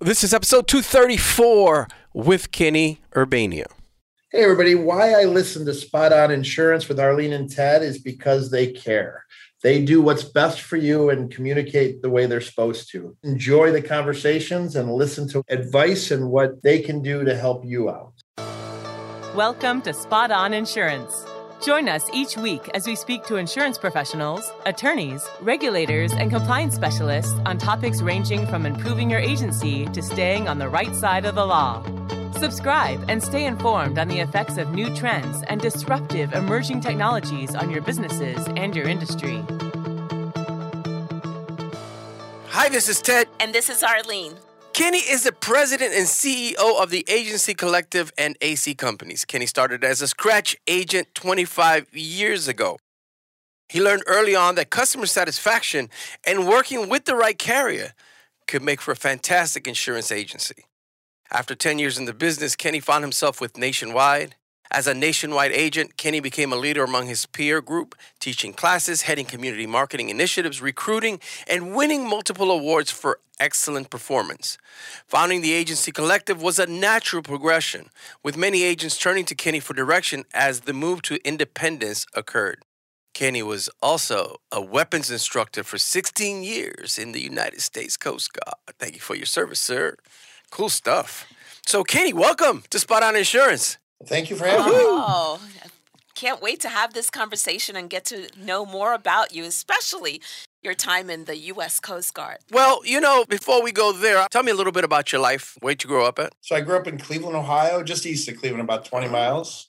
This is episode 234 with Kenny Urbania. Hey, everybody. Why I listen to Spot On Insurance with Arlene and Ted is because they care. They do what's best for you and communicate the way they're supposed to. Enjoy the conversations and listen to advice and what they can do to help you out. Welcome to Spot On Insurance. Join us each week as we speak to insurance professionals, attorneys, regulators, and compliance specialists on topics ranging from improving your agency to staying on the right side of the law. Subscribe and stay informed on the effects of new trends and disruptive emerging technologies on your businesses and your industry. Hi, this is Ted. And this is Arlene. Kenny is the president and CEO of the Agency Collective and AC Companies. Kenny started as a scratch agent 25 years ago. He learned early on that customer satisfaction and working with the right carrier could make for a fantastic insurance agency. After 10 years in the business, Kenny found himself with Nationwide. As a nationwide agent, Kenny became a leader among his peer group, teaching classes, heading community marketing initiatives, recruiting, and winning multiple awards for excellent performance. Founding the agency collective was a natural progression, with many agents turning to Kenny for direction as the move to independence occurred. Kenny was also a weapons instructor for 16 years in the United States Coast Guard. Thank you for your service, sir. Cool stuff. So, Kenny, welcome to Spot On Insurance. Thank you for having me. Oh, can't wait to have this conversation and get to know more about you, especially your time in the U.S. Coast Guard. Well, you know, before we go there, tell me a little bit about your life. Where'd you grow up at? So I grew up in Cleveland, Ohio, just east of Cleveland, about 20 miles.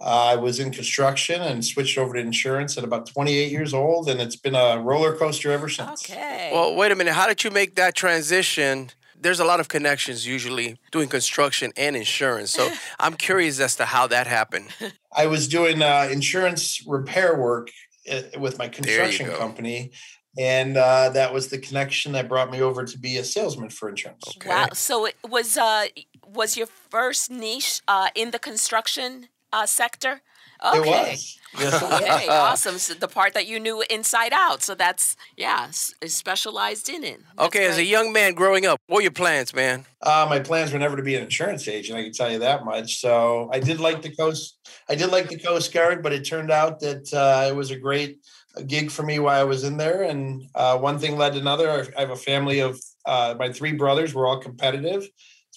Uh, I was in construction and switched over to insurance at about 28 years old, and it's been a roller coaster ever since. Okay. Well, wait a minute. How did you make that transition? There's a lot of connections usually doing construction and insurance. So I'm curious as to how that happened. I was doing uh, insurance repair work uh, with my construction company, and uh, that was the connection that brought me over to be a salesman for insurance. Okay. Wow. So it was uh was your first niche uh, in the construction uh, sector? Okay. It was. Yes. Okay, awesome. So the part that you knew inside out. So that's yeah, specialized in it. That's Okay, as a young man growing up, what were your plans, man? Uh, my plans were never to be an insurance agent. I can tell you that much. So I did like the coast. I did like the Coast Guard, but it turned out that uh, it was a great gig for me while I was in there. And uh, one thing led to another. I have a family of uh, my three brothers. We're all competitive.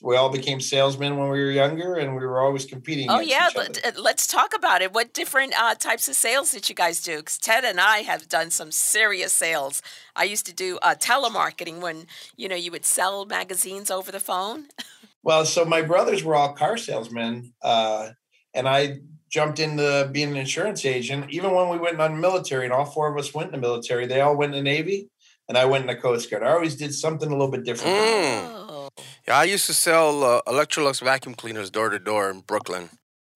So we all became salesmen when we were younger, and we were always competing. Oh yeah, each other. uh, let's talk about it. What different uh, types of sales did you guys do? Because Ted and I have done some serious sales. I used to do uh, telemarketing when you know you would sell magazines over the phone. Well, so my brothers were all car salesmen, uh, and I jumped into being an insurance agent. Even when we went on the military, and all four of us went in the military, they all went in the Navy, and I went in the Coast Guard. I always did something a little bit different. Mm. Yeah, I used to sell uh, Electrolux vacuum cleaners door to door in Brooklyn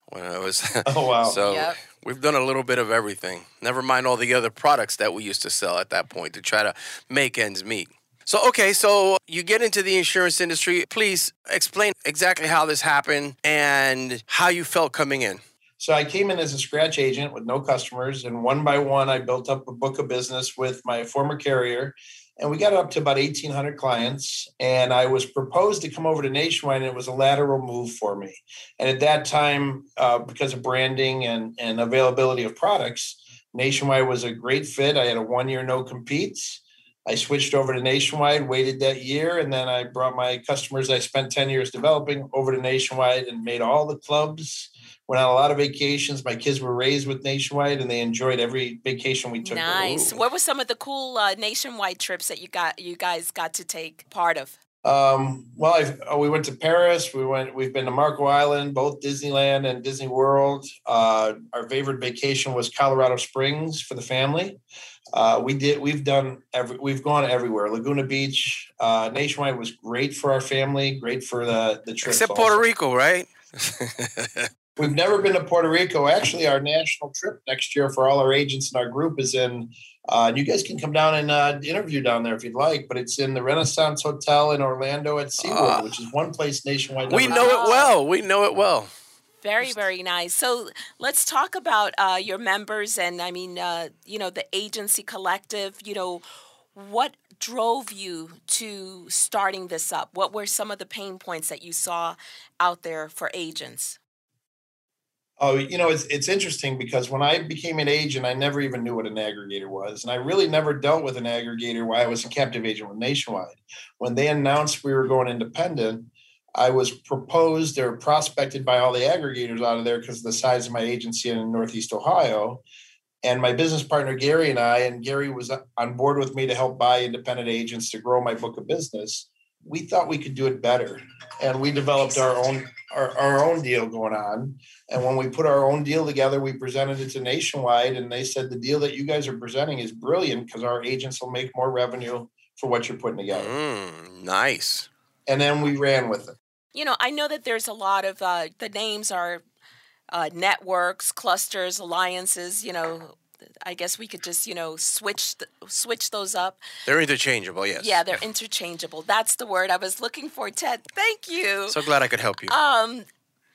when I was. Oh wow! so Yep. we've done a little bit of everything. Never mind all the other products that we used to sell at that point to try to make ends meet. So, okay, so you get into the insurance industry. Please explain exactly how this happened and how you felt coming in. So I came in as a scratch agent with no customers, and one by one, I built up a book of business with my former carrier, and we got up to about eighteen hundred clients. And I was proposed to come over to Nationwide, and it was a lateral move for me. And at that time, uh, because of branding and and availability of products, Nationwide was a great fit. I had a one year no competes. I switched over to Nationwide, waited that year, and then I brought my customers I spent 10 years developing over to Nationwide and made all the clubs. Went on a lot of vacations. My kids were raised with Nationwide and they enjoyed every vacation we took. nice. Ooh. What were some of the cool uh, nationwide trips that you got? You guys got to take part of? Um, well, I've, uh, we went to Paris. We went. We've been to Marco Island, both Disneyland and Disney World. Uh, our favorite vacation was Colorado Springs for the family. Uh, we did. We've done. Every, we've gone everywhere. Laguna Beach, uh, Nationwide was great for our family. Great for the the trip. Except Puerto Rico, right? We've never been to Puerto Rico. Actually, our national trip next year for all our agents and our group is in. Uh, and you guys can come down and uh, interview down there if you'd like, but it's in the Renaissance Hotel in Orlando at SeaWorld, Ah. which is one place nationwide. we know it well. We know it well. Very, very nice. So let's talk about uh, your members and I mean, uh, you know, the agency collective. You know, what drove you to starting this up? What were some of the pain points that you saw out there for agents? Oh, you know, it's it's interesting because when I became an agent, I never even knew what an aggregator was, and I really never dealt with an aggregator while I was a captive agent with Nationwide. When they announced we were going independent, I was proposed or prospected by all the aggregators out of there because of the size of my agency in Northeast Ohio. And my business partner Gary and I, and Gary was on board with me to help buy independent agents to grow my book of business. We thought we could do it better, and we developed our own our, our own deal going on. And when we put our own deal together, we presented it to Nationwide, and they said the deal that you guys are presenting is brilliant because our agents will make more revenue for what you're putting together. Mm, nice. And then we ran with it. You know, I know that there's a lot of uh, the names are uh, networks, clusters, alliances. You know, I guess we could just you know switch switch those up. They're interchangeable, yes. Yeah, they're interchangeable. That's the word I was looking for. Ted, thank you. So glad I could help you. Um,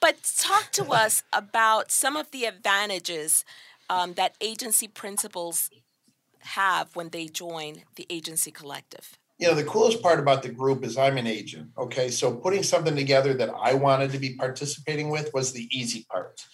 but talk to us about some of the advantages um, that agency principals have when they join the agency collective you know the coolest part about the group is i'm an agent okay so putting something together that i wanted to be participating with was the easy part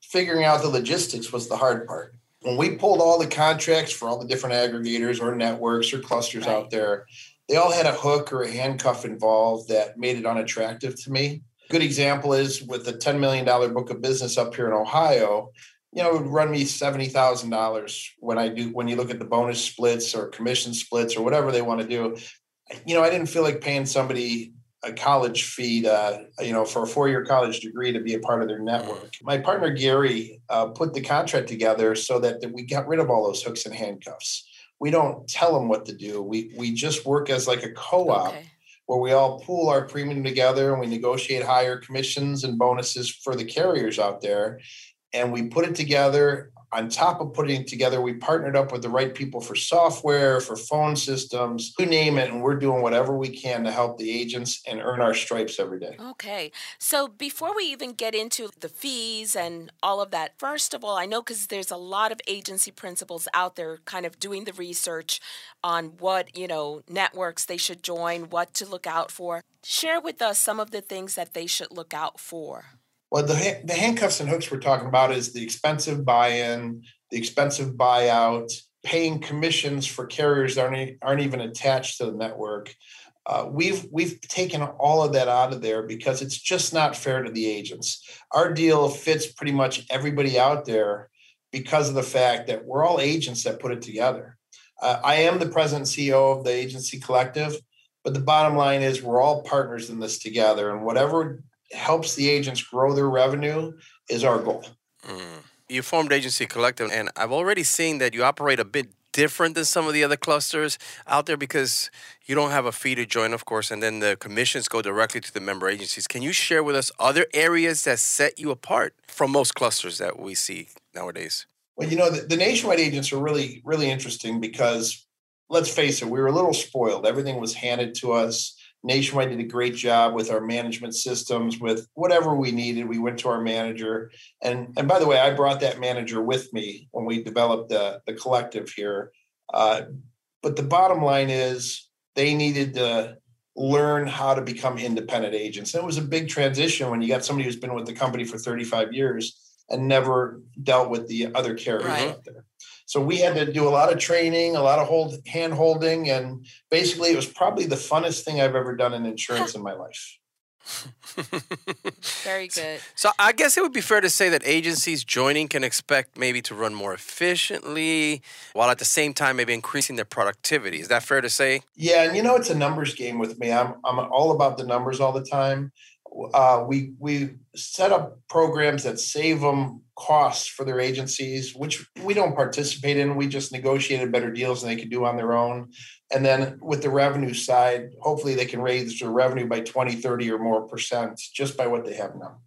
figuring out the logistics was the hard part when we pulled all the contracts for all the different aggregators or networks or clusters right. out there they all had a hook or a handcuff involved that made it unattractive to me good example is with the $10 million book of business up here in ohio you know, it would run me seventy thousand dollars when I do when you look at the bonus splits or commission splits or whatever they want to do. You know, I didn't feel like paying somebody a college fee to, you know, for a four-year college degree to be a part of their network. My partner Gary uh, put the contract together so that, that we got rid of all those hooks and handcuffs. We don't tell them what to do. We we just work as like a co-op. Okay where we all pool our premium together and we negotiate higher commissions and bonuses for the carriers out there and we put it together. On top of putting it together, we partnered up with the right people for software, for phone systems, you name it, and we're doing whatever we can to help the agents and earn our stripes every day. Okay. So before we even get into the fees and all of that, first of all, I know because there's a lot of agency principals out there kind of doing the research on what, you know, networks they should join, what to look out for. Share with us some of the things that they should look out for. Well, the, the handcuffs and hooks we're talking about is the expensive buy-in, the expensive buyout, paying commissions for carriers that aren't, aren't even attached to the network. Uh, we've we've taken all of that out of there because it's just not fair to the agents. Our deal fits pretty much everybody out there because of the fact that we're all agents that put it together. Uh, I am the president and CEO of the agency collective, but the bottom line is we're all partners in this together, and whatever helps the agents grow their revenue is our goal. Mm. You formed Agency Collective, and I've already seen that you operate a bit different than some of the other clusters out there because you don't have a fee to join, of course, and then the commissions go directly to the member agencies. Can you share with us other areas that set you apart from most clusters that we see nowadays? Well, you know, the, the nationwide agents are really, really interesting because let's face it, we were a little spoiled. Everything was handed to us. Nationwide did a great job with our management systems, with whatever we needed. We went to our manager, and and by the way, I brought that manager with me when we developed the the collective here. Uh, but the bottom line is they needed to learn how to become independent agents. And it was a big transition when you got somebody who's been with the company for 35 years and never dealt with the other carriers right. out there. So we had to do a lot of training, a lot of hold hand holding, and basically it was probably the funnest thing I've ever done in insurance in my life. Very good. So I guess it would be fair to say that agencies joining can expect maybe to run more efficiently while at the same time maybe increasing their productivity. Is that fair to say? Yeah, and you know it's a numbers game with me. I'm I'm all about the numbers all the time uh, we we set up programs that save them costs for their agencies, which we don't participate in. We just negotiated better deals than they could do on their own. And then with the revenue side, hopefully they can raise their revenue by 20, 30 or more percent just by what they have now.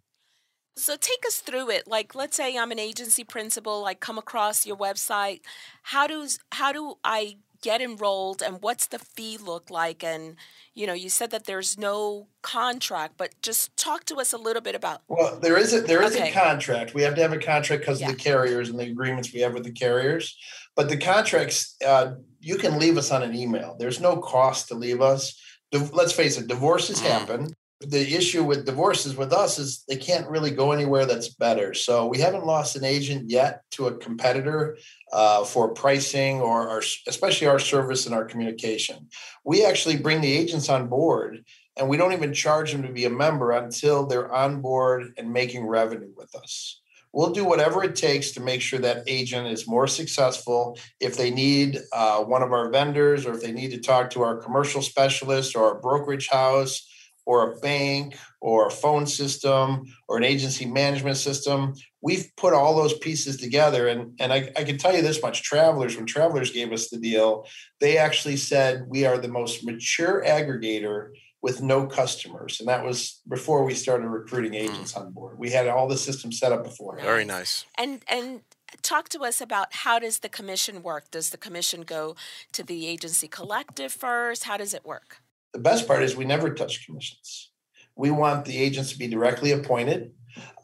So take us through it. Like let's say I'm an agency principal, I come across your website. How does how do I get enrolled and what's the fee look like? And, you know, you said that there's no contract, but just talk to us a little bit about. Well, there is a there is okay. a contract. We have to have a contract because yeah. of the carriers and the agreements we have with the carriers. But the contracts, uh, you can leave us on an email. There's no cost to leave us. Let's face it, divorces mm. happen the issue with divorces with us is they can't really go anywhere that's better. So we haven't lost an agent yet to a competitor uh, for pricing or our, especially our service and our communication. We actually bring the agents on board and we don't even charge them to be a member until they're on board and making revenue with us. We'll do whatever it takes to make sure that agent is more successful. If they need uh, one of our vendors or if they need to talk to our commercial specialist or our brokerage house, or a bank or a phone system or an agency management system. We've put all those pieces together. And, and I, I can tell you this much travelers, when travelers gave us the deal, they actually said we are the most mature aggregator with no customers. And that was before we started recruiting hmm. agents on board. We had all the systems set up before. Very nice. And and talk to us about how does the commission work? Does the commission go to the agency collective first? How does it work? The best part is we never touch commissions. We want the agents to be directly appointed.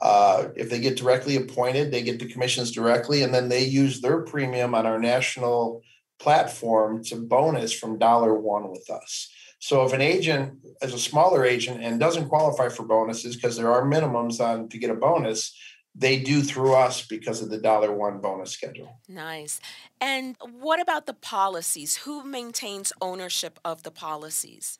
Uh, if they get directly appointed, they get the commissions directly, and then they use their premium on our national platform to bonus from dollar one with us. So if an agent is a smaller agent and doesn't qualify for bonuses because there are minimums on to get a bonus, they do through us because of the dollar one bonus schedule. Nice. And what about the policies? Who maintains ownership of the policies?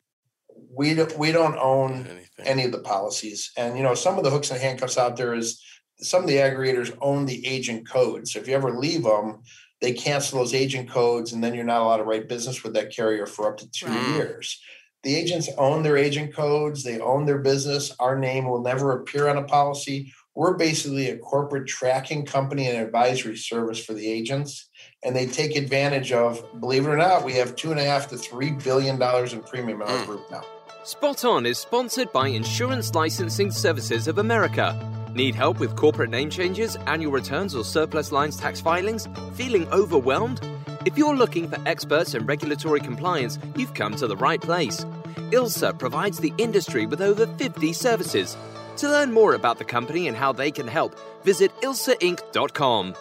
We don't, we don't own Anything. any of the policies. And you know, some of the hooks and handcuffs out there is some of the aggregators own the agent codes. So if you ever leave them, they cancel those agent codes and then you're not allowed to write business with that carrier for up to 2 right. years. The agents own their agent codes, they own their business. Our name will never appear on a policy we're basically a corporate tracking company and advisory service for the agents. And they take advantage of, believe it or not, we have two and a half to three billion dollars in premium in our hmm. group now. Spot On is sponsored by Insurance Licensing Services of America. Need help with corporate name changes, annual returns, or surplus lines tax filings? Feeling overwhelmed? If you're looking for experts in regulatory compliance, you've come to the right place. ILSA provides the industry with over 50 services to learn more about the company and how they can help, visit ilsainc.com.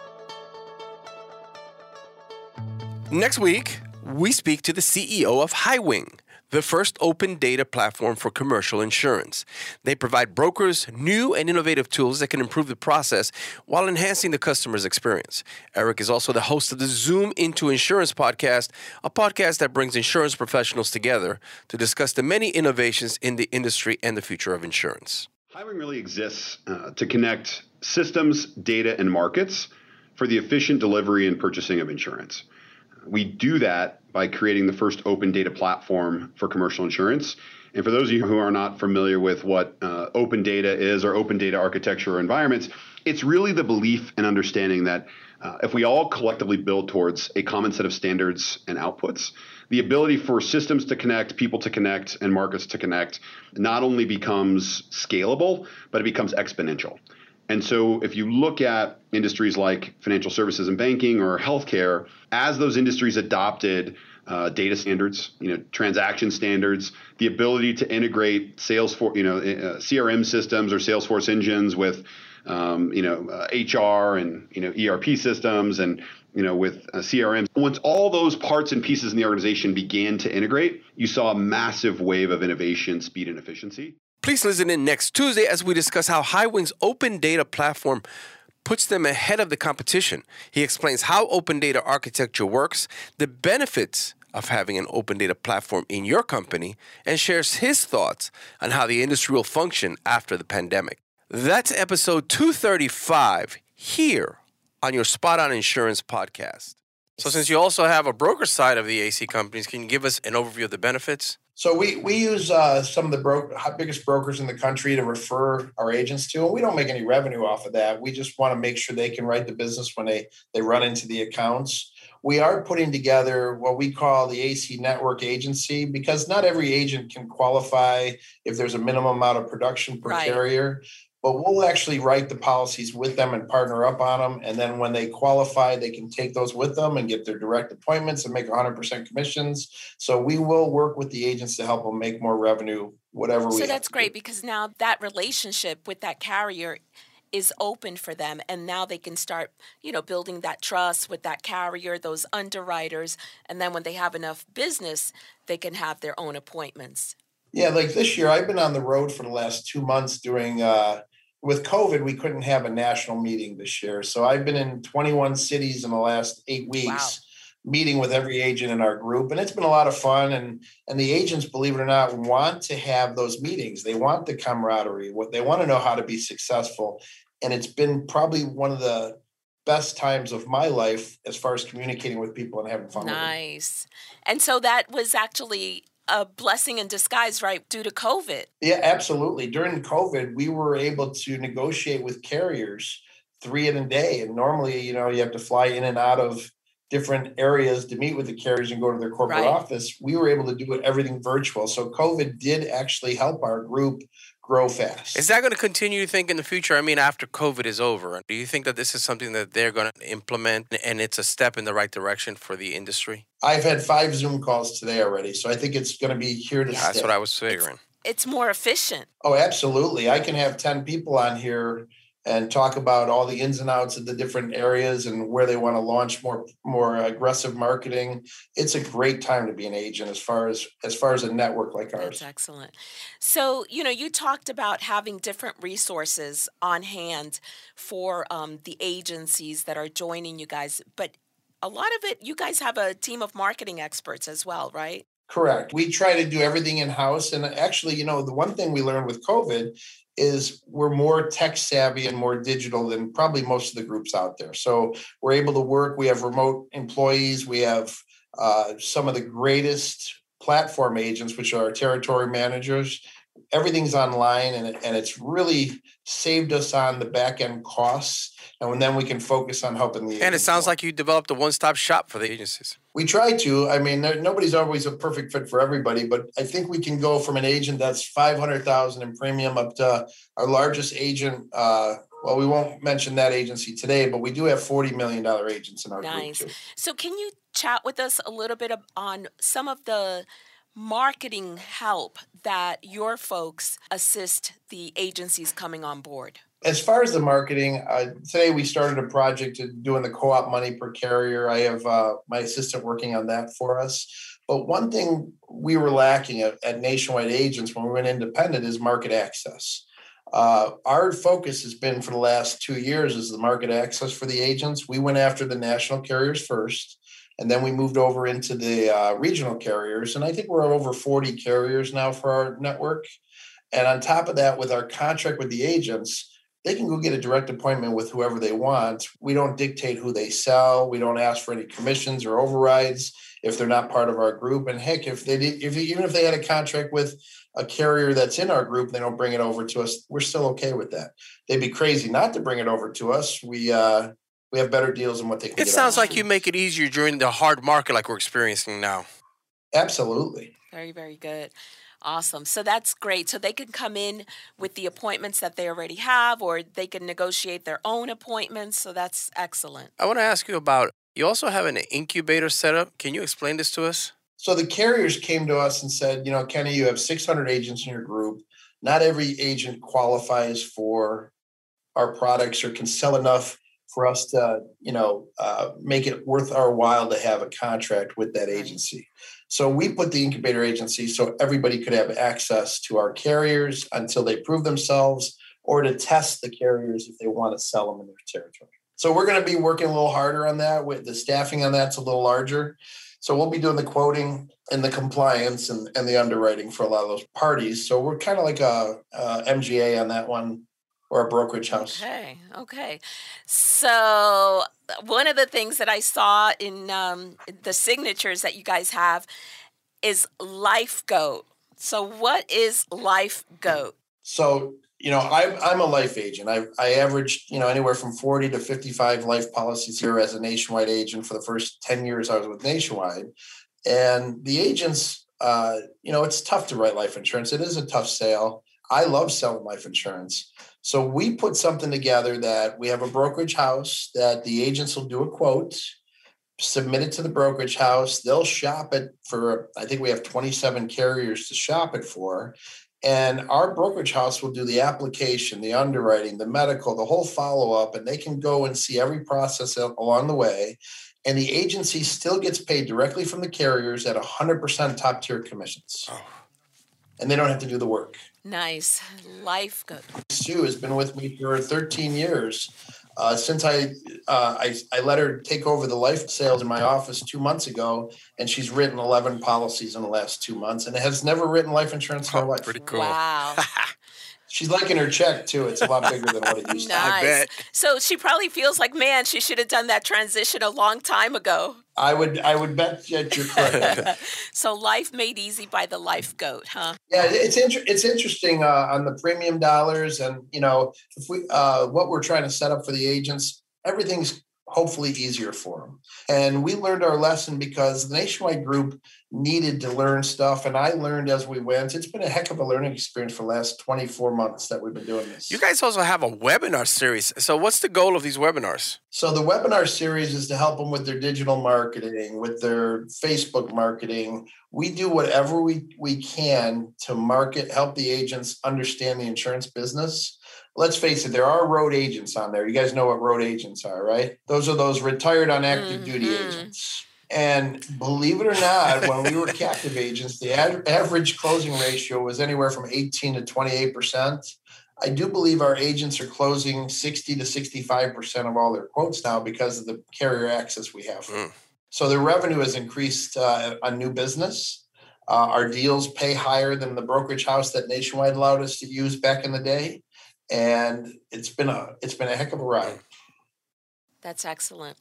Next week, we speak to the CEO of Highwing, the first open data platform for commercial insurance. They provide brokers new and innovative tools that can improve the process while enhancing the customer's experience. Eric is also the host of the Zoom Into Insurance podcast, a podcast that brings insurance professionals together to discuss the many innovations in the industry and the future of insurance. Highwing really exists uh, to connect systems, data, and markets for the efficient delivery and purchasing of insurance. We do that by creating the first open data platform for commercial insurance. And for those of you who are not familiar with what uh, open data is or open data architecture or environments, it's really the belief and understanding that uh, if we all collectively build towards a common set of standards and outputs, the ability for systems to connect, people to connect, and markets to connect not only becomes scalable, but it becomes exponential. And so, if you look at industries like financial services and banking or healthcare, as those industries adopted uh, data standards, you know, transaction standards, the ability to integrate Salesforce, you know, uh, CRM systems or Salesforce engines with, um, you know, uh, HR and you know ERP systems and you know, with uh. Once all those parts and pieces in the organization began to integrate, you saw a massive wave of innovation, speed, and efficiency. Please listen in next Tuesday as we discuss how Highwing's open data platform puts them ahead of the competition. He explains how open data architecture works, the benefits of having an open data platform in your company, and shares his thoughts on how the industry will function after the pandemic. That's episode 235 here on your Spot On Insurance podcast. So, since you also have a broker side of the AC companies, can you give us an overview of the benefits? So we we use uh, some of the bro- biggest brokers in the country to refer our agents to, and we don't make any revenue off of that. We just want to make sure they can write the business when they they run into the accounts. we are putting together what we call the AC Network Agency because not every agent can qualify if there's a minimum amount of production per Right. carrier. But we'll actually write the policies with them and partner up on them. And then when they qualify, they can take those with them and get their direct appointments and make 100% commissions. So we will work with the agents to help them make more revenue, whatever we So that's great because now that relationship with that carrier is open for them and now they can start, you know, building that trust with that carrier, those underwriters, and then when they have enough business, they can have their own appointments. Yeah, like this year, I've been on the road for the last two months doing, uh, with COVID, we couldn't have a national meeting this year. So I've been in 21 cities in the last eight weeks, meeting with every agent in our group. And it's been a lot of fun. And, and the agents, believe it or not, want to have those meetings. They want the camaraderie, what they want to know how to be successful. And it's been probably one of the best times of my life as far as communicating with people and having fun with them. Nice. And so that was actually a blessing in disguise, right, due to COVID. Yeah, absolutely. During COVID, we were able to negotiate with carriers three in a day. And normally, you know, you have to fly in and out of different areas to meet with the carriers and go to their corporate Right. office. We were able to do it everything virtual. So COVID did actually help our group grow fast. Is that going to continue, you think, in the future? I mean, after COVID is over, do you think that this is something that they're going to implement and it's a step in the right direction for the industry? I've had five Zoom calls today already. So I think it's going to be here to That's stay. what I was figuring. It's more efficient. Oh, absolutely. I can have 10 people on here and talk about all the ins and outs of the different areas and where they want to launch more more aggressive marketing. It's a great time to be an agent as far as as far as a network like ours. That's excellent. So, you know, you talked about having different resources on hand for um, the agencies that are joining you guys, but a lot of it, you guys have a team of marketing experts as well, right? Correct. We try to do everything in house. And actually, you know, the one thing we learned with COVID is we're more tech savvy and more digital than probably most of the groups out there. So we're able to work. We have remote employees. We have uh, some of the greatest platform agents, which are territory managers. Everything's online, and, and it's really saved us on the back end costs. And then we can focus on helping the And it sounds more. like you developed a one stop shop for the agencies. We try to. I mean, there, nobody's always a perfect fit for everybody, but I think we can go from an agent that's five hundred thousand in premium up to our largest agent. Uh, well, we won't mention that agency today, but we do have forty million dollar agents in our Nice. group too. So, can you chat with us a little bit on some of the marketing help that your folks assist the agencies coming on board? As far as the marketing, uh, today we started a project doing the co-op money per carrier. I have uh, my assistant working on that for us. But one thing we were lacking at, at Nationwide Agents when we went independent is market access. Uh, our focus has been for the last two years is the market access for the agents. We went after the national carriers first, and then we moved over into the uh, regional carriers. And I think we're over 40 carriers now for our network. And on top of that, with our contract with the agents, they can go get a direct appointment with whoever they want. We don't dictate who they sell. We don't ask for any commissions or overrides if they're not part of our group. And heck, if they did, if even if they had a contract with a carrier that's in our group, they don't bring it over to us. We're still okay with that. They'd be crazy not to bring it over to us. We uh, we have better deals than what they can. It get sounds like you make it easier during the hard market like we're experiencing now. Absolutely. Very, very good. Awesome. So that's great. So they can come in with the appointments that they already have, or they can negotiate their own appointments. So that's excellent. I want to ask you about you also have an incubator set up. Can you explain this to us? So the carriers came to us and said, you know, Kenny, you have 600 agents in your group. Not every agent qualifies for our products or can sell enough for us to, you know, uh, make it worth our while to have a contract with that agency. So we put the incubator agency so everybody could have access to our carriers until they prove themselves or to test the carriers if they want to sell them in their territory. So we're going to be working a little harder on that. With the staffing on that's a little larger. So we'll be doing the quoting and the compliance and, and the underwriting for a lot of those parties. So we're kind of like a, a MGA on that one or a brokerage house. Okay. Okay. So one of the things that I saw in um, the signatures that you guys have is Life Goat. So what is Life Goat? So you know, I'm I'm a life agent. I I averaged you know anywhere from forty to fifty five life policies here as a nationwide agent for the first ten years I was with Nationwide, and the agents, uh, you know, it's tough to write life insurance. It is a tough sale. I love selling life insurance. So we put something together that we have a brokerage house that the agents will do a quote, submit it to the brokerage house. They'll shop it for, I think we have 27 carriers to shop it for. And our brokerage house will do the application, the underwriting, the medical, the whole follow up, and they can go and see every process along the way. And the agency still gets paid directly from the carriers at 100% top tier commissions. Oh. And they don't have to do the work. Nice. Life good. Sue has been with me for 13 years. Uh, since I, uh, I I let her take over the life sales in my office two months ago, and she's written eleven policies in the last two months, and has never written life insurance in her life. Pretty cool. Wow. She's liking her check too. It's a lot bigger than what it used nice. to. I bet. So she probably feels like, man, she should have done that transition a long time ago. I would, I would bet that you're correct. so life made easy by the life goat, huh? Yeah, it's inter- it's interesting uh, on the premium dollars, and you know, if we uh, what we're trying to set up for the agents, everything's hopefully easier for them. And we learned our lesson because the Nationwide Group needed to learn stuff. And I learned as we went. It's been a heck of a learning experience for the last 24 months that we've been doing this. You guys also have a webinar series. So, what's the goal of these webinars? So, the webinar series is to help them with their digital marketing, with their Facebook marketing. We do whatever we, we can to market, help the agents understand the insurance business let's face it, there are road agents on there. You guys know what road agents are, right? Those are those retired on active mm-hmm. duty agents. And believe it or not, when we were captive agents, the ad- average closing ratio was anywhere from 18 to 28%. I do believe our agents are closing 60 to 65% of all their quotes now because of the carrier access we have. Mm. So their revenue has increased uh, on new business. Uh, our deals pay higher than the brokerage house that Nationwide allowed us to use back in the day and it's been a it's been a heck of a ride. That's excellent.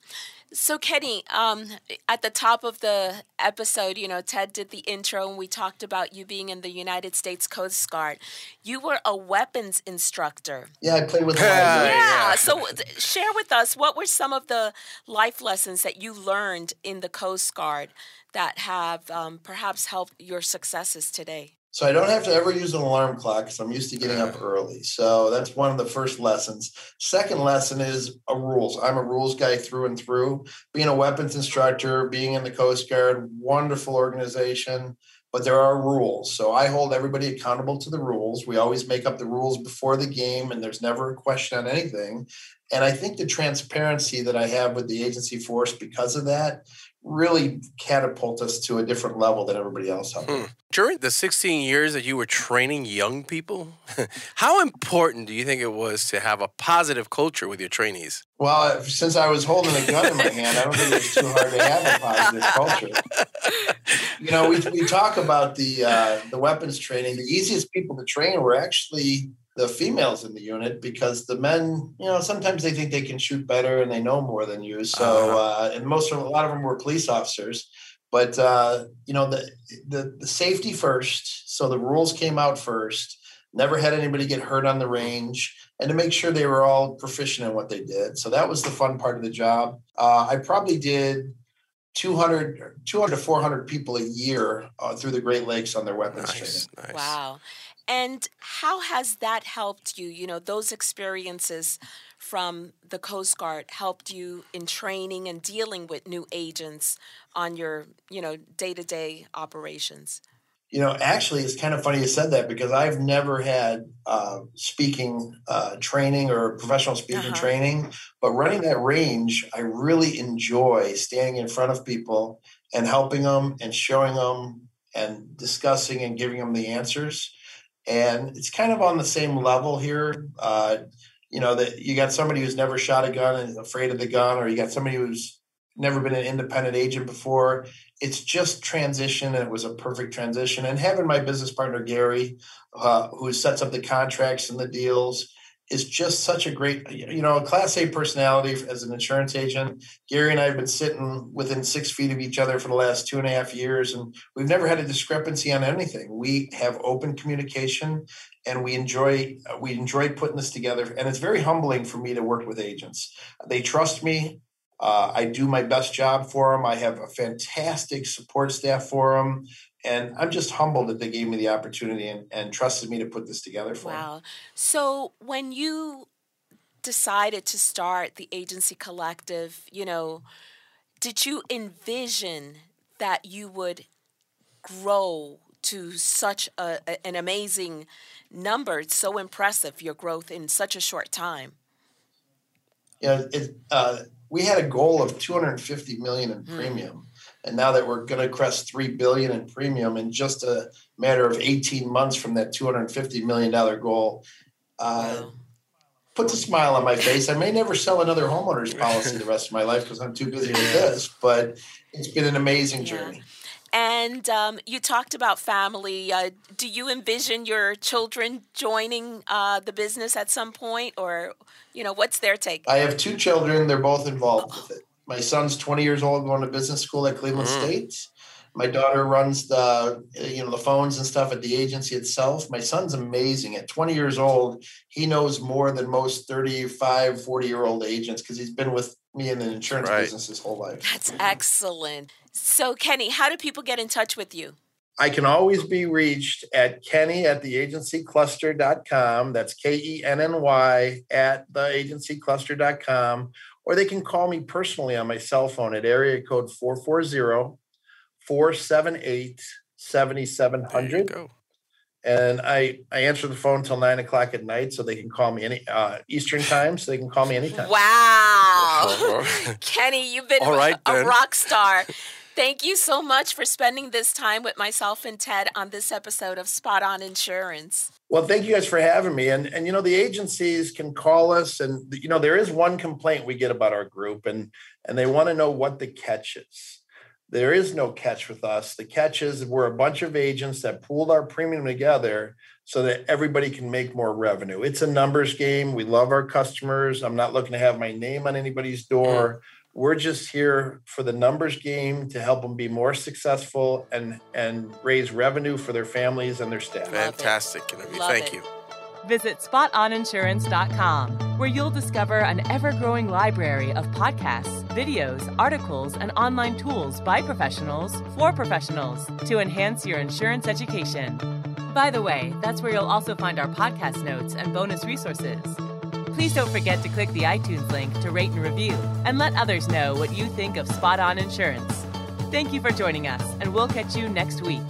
So, Kenny, um, at the top of the episode, you know, Ted did the intro and we talked about you being in the United States Coast Guard. You were a weapons instructor. Yeah, I played with. yeah. yeah. So, share with us what were some of the life lessons that you learned in the Coast Guard that have um, perhaps helped your successes today? So I don't have to ever use an alarm clock because I'm used to getting up early. So that's one of the first lessons. Second lesson is a rules. I'm a rules guy through and through. Being a weapons instructor, being in the Coast Guard, wonderful organization, but there are rules. So I hold everybody accountable to the rules. We always make up the rules before the game, and there's never a question on anything. And I think the transparency that I have with the agency force because of that really catapult us to a different level than everybody else out there. Hmm. During the 16 years that you were training young people, how important do you think it was to have a positive culture with your trainees? Well, since I was holding a gun in my hand, I don't think it's too hard to have a positive culture. You know, we, we talk about the uh, the weapons training. The easiest people to train were actually the females in the unit because the men, you know, sometimes they think they can shoot better and they know more than you. So, uh-huh. uh, and most of a lot of them were police officers, but uh, you know, the, the the safety first. So the rules came out first. Never had anybody get hurt on the range, and to make sure they were all proficient in what they did. So that was the fun part of the job. Uh, I probably did 200, 200 to 400 people a year uh, through the Great Lakes on their weapons nice, training. Nice. Wow. And how has that helped you? You know, those experiences from the Coast Guard helped you in training and dealing with new agents on your, you know, day to day operations? You know, actually, it's kind of funny you said that because I've never had uh, speaking uh, training or professional speaking uh-huh. training, but running that range, I really enjoy standing in front of people and helping them and showing them and discussing and giving them the answers and it's kind of on the same level here. Uh, you know that you got somebody who's never shot a gun and is afraid of the gun, or you got somebody who's never been an independent agent before. It's just transition, and it was a perfect transition. And having my business partner Gary, uh, who sets up the contracts and the deals, is just such a great, you know, a class A personality as an insurance agent. Gary and I have been sitting within six feet of each other for the last two and a half years, and we've never had a discrepancy on anything. We have open communication, and we enjoy we enjoy putting this together. And it's very humbling for me to work with agents. They trust me. Uh, I do my best job for them. I have a fantastic support staff for them and I'm just humbled that they gave me the opportunity and, and trusted me to put this together for wow. Them. So when you decided to start the agency collective, you know, did you envision that you would grow to such a, an amazing number? It's so impressive, your growth in such a short time. Yeah, it, uh, we had a goal of 250 million in mm. premium and now that we're going to crest 3 billion in premium in just a matter of 18 months from that 250 million dollar goal uh, wow. puts a smile on my face i may never sell another homeowner's policy the rest of my life because i'm too busy with this but it's been an amazing yeah. journey and um, you talked about family. Uh, do you envision your children joining uh, the business at some point, or you know, what's their take? I have two children. They're both involved oh. with it. My son's 20 years old, going to business school at Cleveland mm. State. My daughter runs the you know the phones and stuff at the agency itself. My son's amazing. At 20 years old, he knows more than most 35, 40 year old agents because he's been with me in the insurance right. business his whole life. That's excellent. So, Kenny, how do people get in touch with you? I can always be reached at Kenny at theagencycluster.com. That's K E N N Y at theagencycluster.com or they can call me personally on my cell phone at area code 440 478 7700. And I, I answer the phone till nine o'clock at night, so they can call me any uh, Eastern time, so they can call me anytime. Wow, Kenny, you've been a, a rock star. Thank you so much for spending this time with myself and Ted on this episode of Spot On Insurance. Well, thank you guys for having me. And and you know, the agencies can call us, and you know, there is one complaint we get about our group, and and they want to know what the catch is. There is no catch with us. The catch is we're a bunch of agents that pooled our premium together so that everybody can make more revenue. It's a numbers game. We love our customers. I'm not looking to have my name on anybody's door. Mm. We're just here for the numbers game to help them be more successful and and raise revenue for their families and their staff. Fantastic interview. Love Thank it. you. Visit spotoninsurance.com, where you'll discover an ever growing library of podcasts, videos, articles, and online tools by professionals for professionals to enhance your insurance education. By the way, that's where you'll also find our podcast notes and bonus resources. Please don't forget to click the iTunes link to rate and review and let others know what you think of Spot On Insurance. Thank you for joining us, and we'll catch you next week.